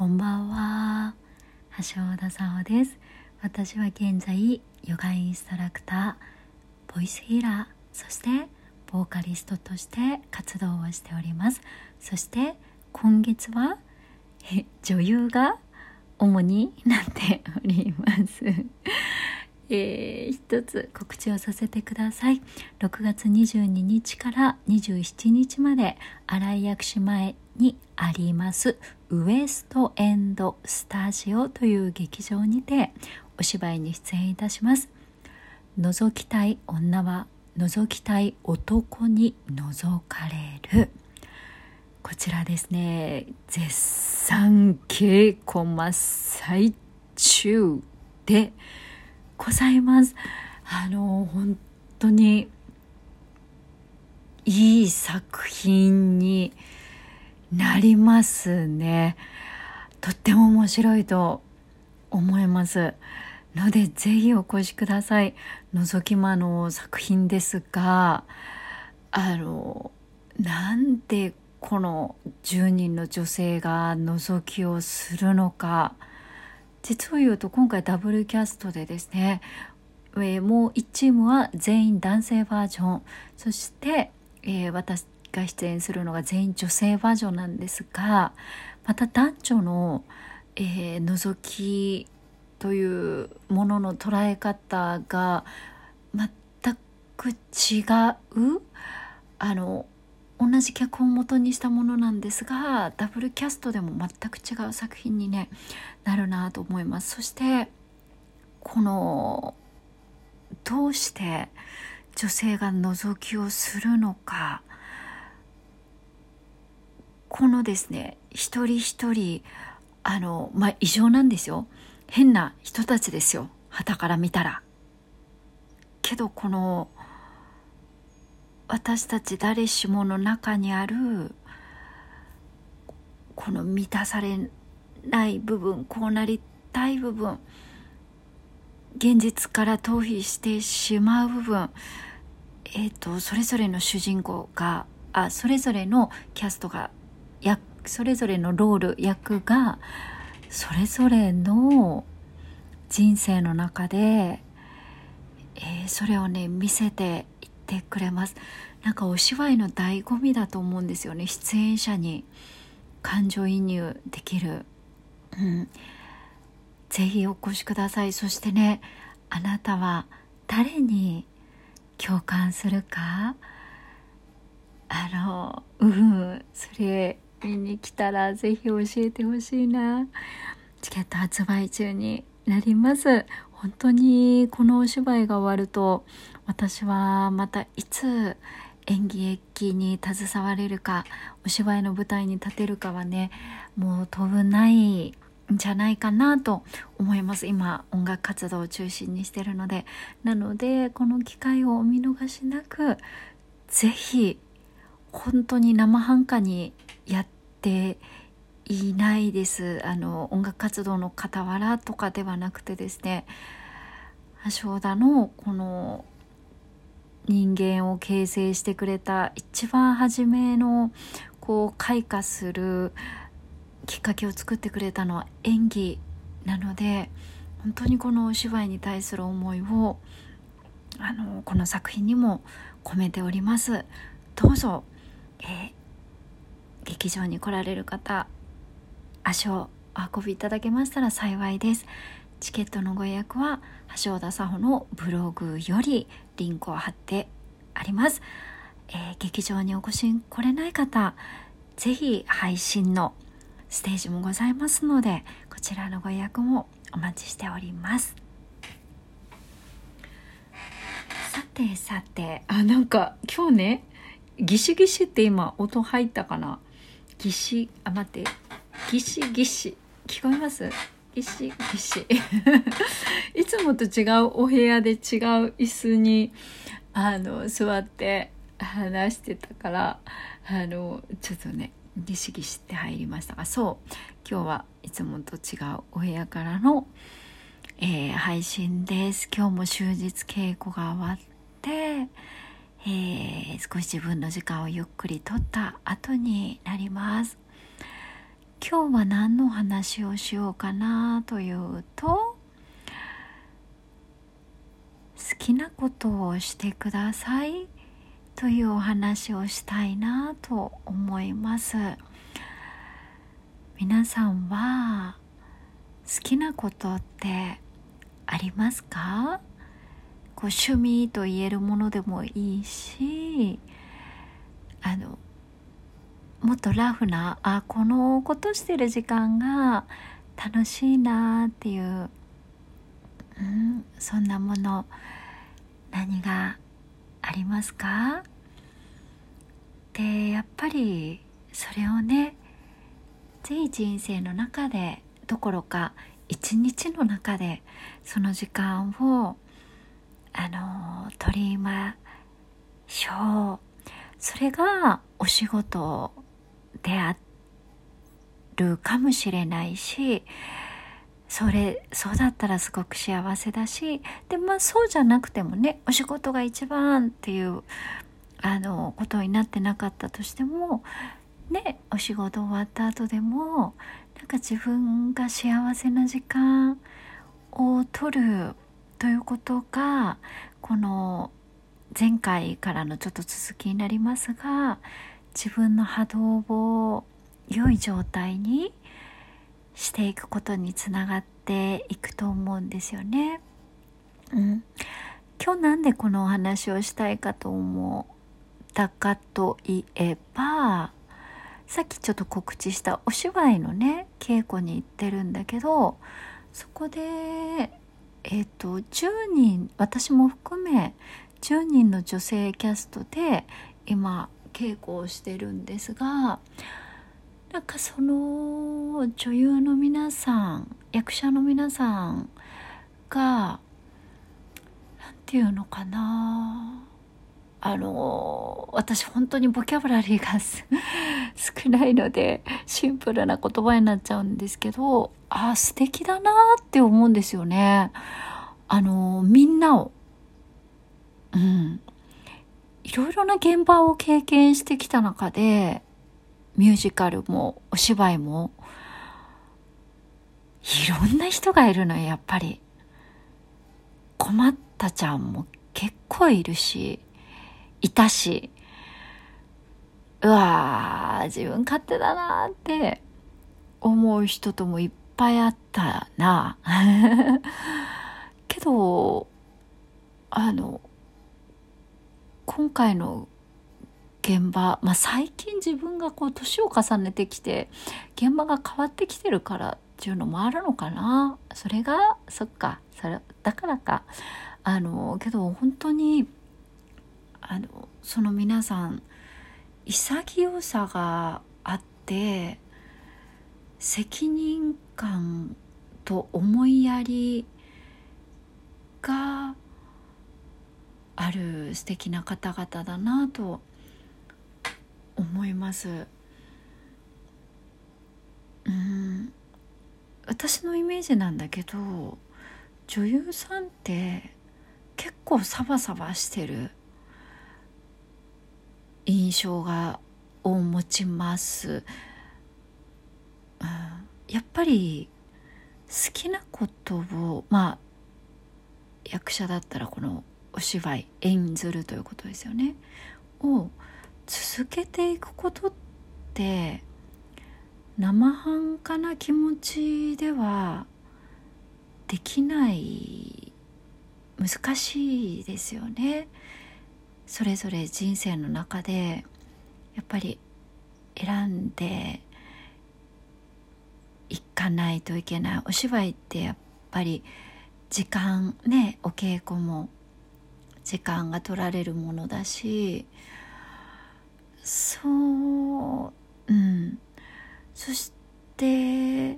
こんばんは。橋尾田沙穂です。私は現在ヨガインストラクターボイスヒーラーそしてボーカリストとして活動をしております。そして今月は女優が主になっております。えー、一つ告知をさせてください。6月22日から27日まで新井薬師前にあります。ウエストエンドスタジオという劇場にてお芝居に出演いたします。覗きたい女は覗きたい男に覗かれる。こちらですね絶賛稽古真っ最中でございます。あの本当にいい作品になりますね。とっても面白いと思います。のでぜひお越しください。覗き魔の作品ですがあのなんでこの10人の女性が覗きをするのか。実を言うと今回ダブルキャストでですね、もう1チームは全員男性バージョン。そして、えー、私が出演するのが全員女性バージョンなんですがまた男女の、えー、覗きというものの捉え方が全く違うあの同じ脚本を元にしたものなんですがダブルキャストでも全く違う作品に、ね、なるなと思います。そしてこのどうして女性が覗きをするのか。このですね一人一人あのまあ異常なんですよ変な人たちですよ旗から見たら。けどこの私たち誰しもの中にあるこの満たされない部分こうなりたい部分現実から逃避してしまう部分えっ、ー、とそれぞれの主人公があそれぞれのキャストがそれぞれのロール役がそれぞれの人生の中で、えー、それをね見せていってくれます。なんかお芝居の醍醐味だと思うんですよね。出演者に感情移入できる、うん、ぜひお越しください。そしてねあなたは誰に共感するか？あのうんそれ見に来たらぜひ教えてほしいな。チケット発売中になります。本当にこのお芝居が終わると私はまたいつ演技劇に携われるかお芝居の舞台に立てるかはねもう当分ないんじゃないかなと思います。今音楽活動を中心にしてるので。なのでこの機会をお見逃しなく是非本当に生半可にやっていないです。あの音楽活動の傍らとかではなくてですね橋田のこの人間を形成してくれた一番初めのこう開花するきっかけを作ってくれたのは演技なので本当にこのお芝居に対する思いをあのこの作品にも込めております。どうぞ、えー、劇場に来られる方足をお運びいただけましたら幸いです。チケットのご予約は橋田沙穂のブログよりリンクを貼ってあります、えー、劇場にお越し来れない方ぜひ配信のステージもございますのでこちらのご予約もお待ちしております。さてさてあなんか今日ねギシギシって今音入ったかな？ギシあ待って。ギシギシ聞こえます？ギシギシいつもと違うお部屋で違う椅子にあの座って話してたからあのちょっとねギシギシって入りました。がそう。今日はいつもと違うお部屋からの、えー、配信です。今日も終日稽古が終わって、えー、少し自分の時間をゆっくりとった後になります。今日は何の話をしようかなというと好きなことをしてくださいというお話をしたいなと思います。皆さんは好きなことってありますか？こう趣味と言えるものでもいいしあのもっとラフなあこのことしてる時間が楽しいなっていう、うん、そんなもの何がありますか？でやっぱりそれをねぜひ人生の中でどころか一日の中でその時間をあの取りましょう。それがお仕事であるかもしれないしそれそうだったらすごく幸せだしでまあそうじゃなくてもねお仕事が一番っていうあのことになってなかったとしてもねお仕事終わった後でもなんか自分が幸せな時間を取るということがこの前回からのちょっと続きになりますが自分の波動を良い状態にしていくことにつながっていくと思うんですよね。うん、今日なんでこのお話をしたいかと思ったかといえばさっきちょっと告知したお芝居のね稽古に行ってるんだけどそこでえっ、ー、と10人私も含め10人の女性キャストで今稽古をしてるんですがなんかその女優の皆さん役者の皆さんが何て言うのかな。あの私本当にボキャブラリーが 少ないのでシンプルな言葉になっちゃうんですけどあ素敵だなって思うんですよね。あのみんなを。うん。いろいろな現場を経験してきた中でミュージカルもお芝居もいろんな人がいるのよやっぱり。困ったちゃんも結構いるし。いたしうわー自分勝手だなって思う人ともいっぱいあったな。けどあの今回の現場、まあ、最近自分がこう年を重ねてきて現場が変わってきてるからっていうのもあるのかな。それがそっかそれだからか。あのけど本当にあのその皆さん潔さがあって責任感と思いやりがある素敵な方々だなと思います。うん。私のイメージなんだけど女優さんって結構サバサバしてる。印象がを持ちます、うん、やっぱり好きなことをまあ役者だったらこのお芝居演ずるということですよね。を続けていくことって生半可な気持ちではできない。難しいですよね。それぞれ人生の中でやっぱり選んでいかないといけない。お芝居ってやっぱり時間ねお稽古も時間が取られるものだしそううん。そしてや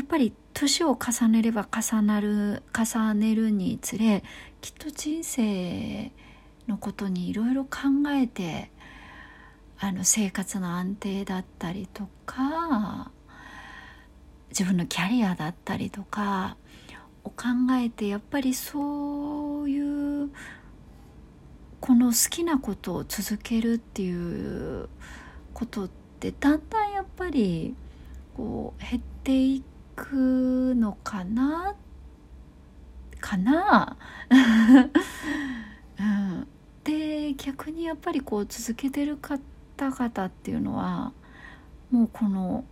っぱり年を重ねれば重なる重ねるにつれきっと人生のことにいろいろ考えてあの生活の安定だったりとか自分のキャリアだったりとかを考えてやっぱりそういうこの好きなことを続けるっていうことってだんだんやっぱりこう減っていくのかなかな、うん、で逆にやっぱりこう続けてる方々っていうのはもうこの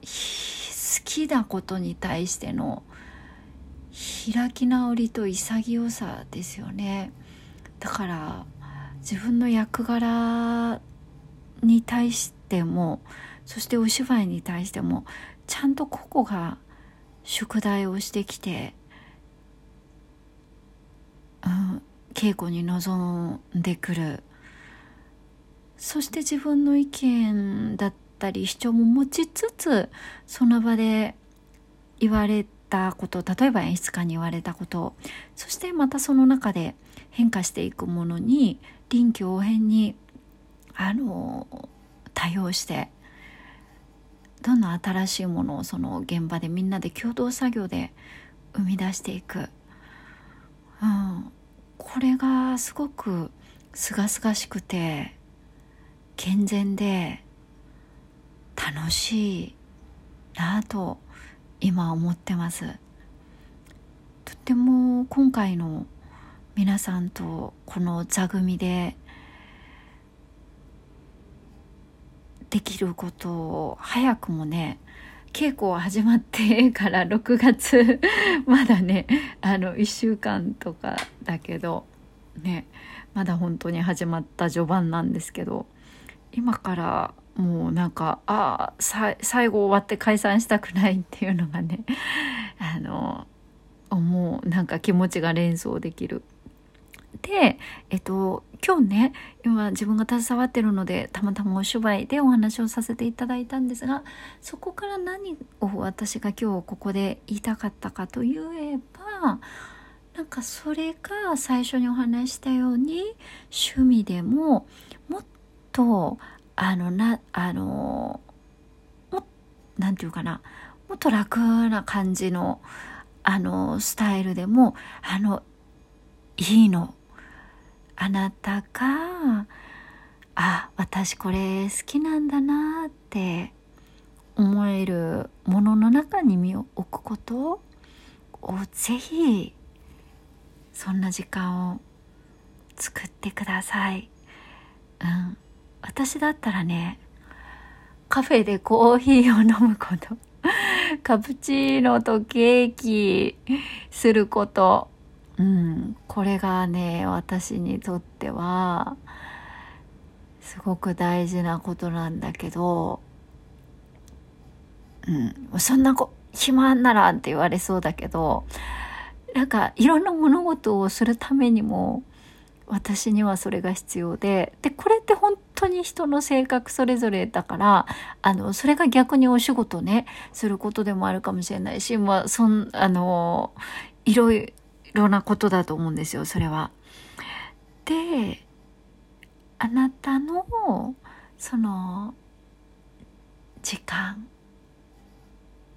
好きなことに対しての開き直りと潔さですよね。だから自分の役柄に対してもそしてお芝居に対してもちゃんと個々が宿題をしてきて、うん、稽古に臨んでくる。そして自分の意見だったり主張も持ちつつその場で言われたこと例えば演出家に言われたことそしてまたその中で変化していくものに臨機応変にあの対応してどんどん新しいものをその現場でみんなで共同作業で生み出していく、うん、これがすごくすがすがしくて健全で楽しいなと今思ってます。とっても今回の皆さんとこの座組でできることを早くもね稽古は始まってから 6月まだねあの1週間とかだけどねまだ本当に始まった序盤なんですけど今からもうなんかああ最後終わって解散したくないっていうのがねあの思うなんか気持ちが連想できるで、えっと、今日ね今自分が携わってるのでたまたまお芝居でお話をさせていただいたんですがそこから何を私が今日ここで言いたかったかといえばなんかそれが最初にお話したように趣味でももっとあのなあのもなんていうかなもっと楽な感じのあのスタイルでもあのいいの。あなたがあ私これ好きなんだなって思えるものの中に身を置くことをぜひそんな時間を作ってください。うん、私だったらねカフェでコーヒーを飲むこと。カプチーノとケーキすること。うん、これがね私にとってはすごく大事なことなんだけど、うん、そんなこ暇ならって言われそうだけどなんかいろんな物事をするためにも私にはそれが必要ででこれって本当に人の性格それぞれだからあのそれが逆にお仕事ねすることでもあるかもしれないし、まあ、そんあのいろいろなことだと思うんですよそれは。であなたのその時間、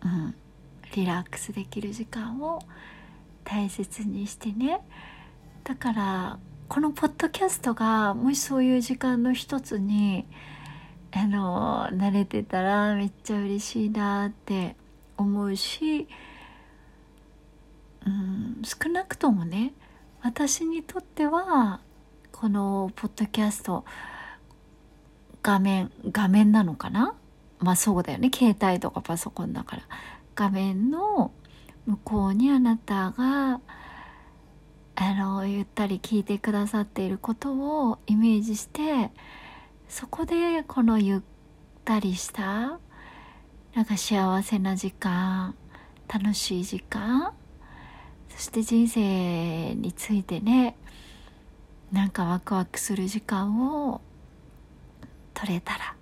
うん、リラックスできる時間を大切にしてねだからこのポッドキャストがもしそういう時間の一つにあの慣れてたらめっちゃ嬉しいなって思うしうん少なくともね私にとってはこのポッドキャスト画面画面なのかな？まあそうだよね。携帯とかパソコンだから。画面の向こうにあなたがあのゆったり聞いてくださっていることをイメージしてそこでこのゆったりしたなんか幸せな時間楽しい時間そして人生についてねなんかワクワクする時間を取れたら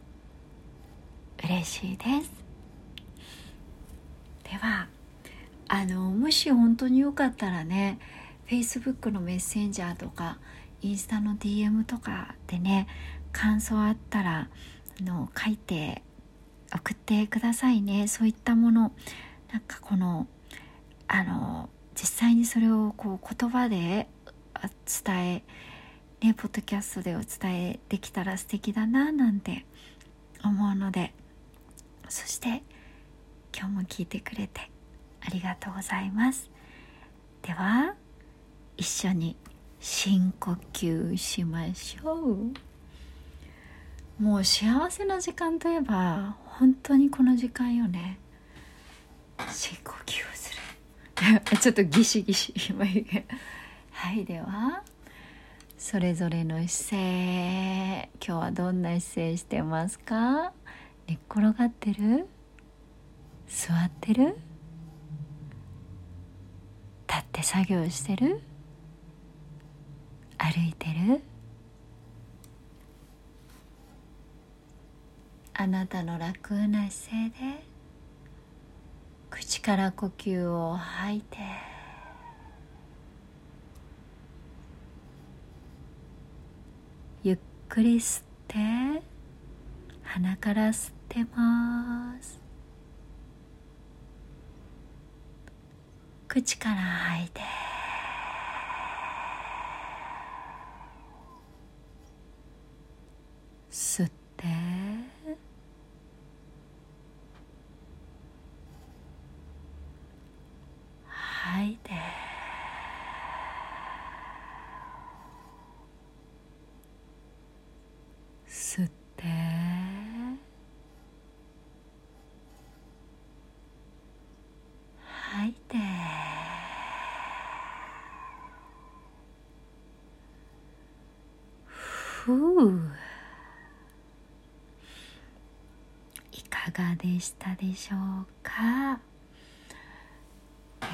嬉しいです。ではあのもし本当によかったらね Facebook のメッセンジャーとかインスタの DM とかでね感想あったらあの書いて送ってくださいね。そういったものなんかこのあの実際にそれをこう言葉で伝えねポッドキャストでお伝えできたら素敵だななんて思うのでそして今日も聞いてくれてありがとうございます。では一緒に深呼吸しましょう。もう幸せな時間といえば本当にこの時間よね。深呼吸をする。ちょっとギシギシ。はいではそれぞれの姿勢。今日はどんな姿勢してますか？寝っ転がってる？座ってる？立って作業してる？歩いてる？あなたの楽な姿勢で口から呼吸を吐いて。ゆっくり吸って鼻から吸ってます。口から吐いて。吸って吐いて吸って吐いてふう。いかがでしたでしょうか、え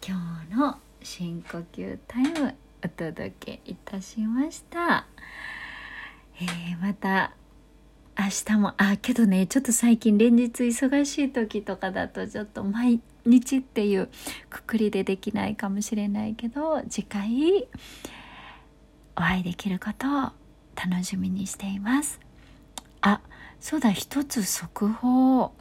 ー、今日の深呼吸タイムお届けいたしました、えー、また明日もあけどねちょっと最近連日忙しい時とかだとちょっと毎日っていうくくりでできないかもしれないけど次回お会いできることを楽しみにしています。あそうだ一つ速報。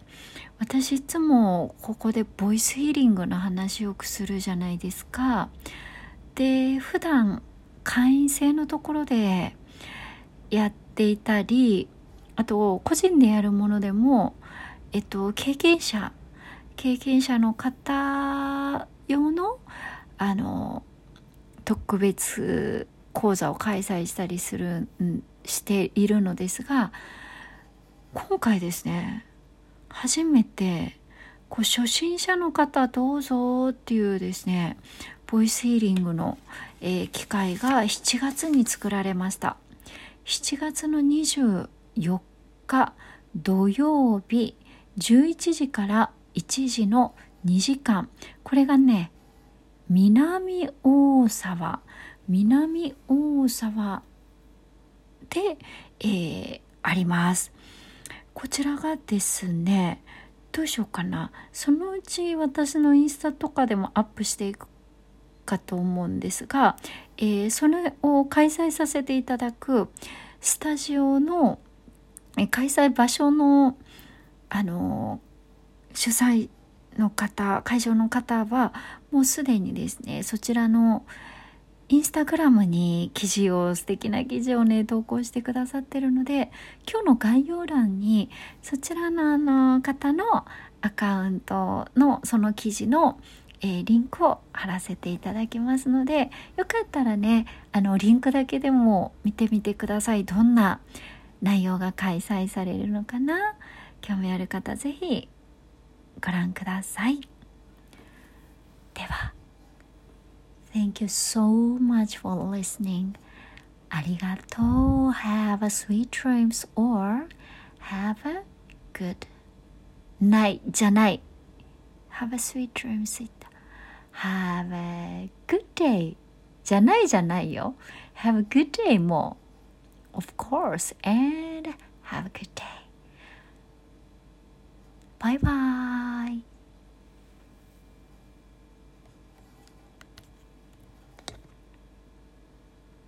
私いつもここでボイスヒーリングの話をするじゃないですか。で普段会員制のところでやっていたりあと個人でやるものでも、えっと、経験者経験者の方用のあの特別講座を開催したりするしているのですが今回ですね初めてこう初心者の方どうぞっていうですねボイスヒーリングの、えー、機会が7月に作られました。7月の24日土曜日11時から1時の2時間。これがね南大沢南大沢で、えー、あります。こちらがですねどうしようかな。そのうち私のインスタとかでもアップしていくかと思うんですが、えー、それを開催させていただくスタジオの開催場所のあの主催の方会場の方はもうすでにですねそちらのインスタグラムに記事を素敵な記事をね投稿してくださってるので今日の概要欄にそちらのあの方のアカウントのその記事の、えー、リンクを貼らせていただきますのでよかったらねあのリンクだけでも見てみてください。どんな内容が開催されるのかな。興味ある方是非ご覧ください。Thank you so much for listening ありがとう Have a sweet dreams or have a good night じゃない Have a sweet dreams 言った Have a good day じゃないじゃないよ Have a good day も Of course and have a good day バイバイ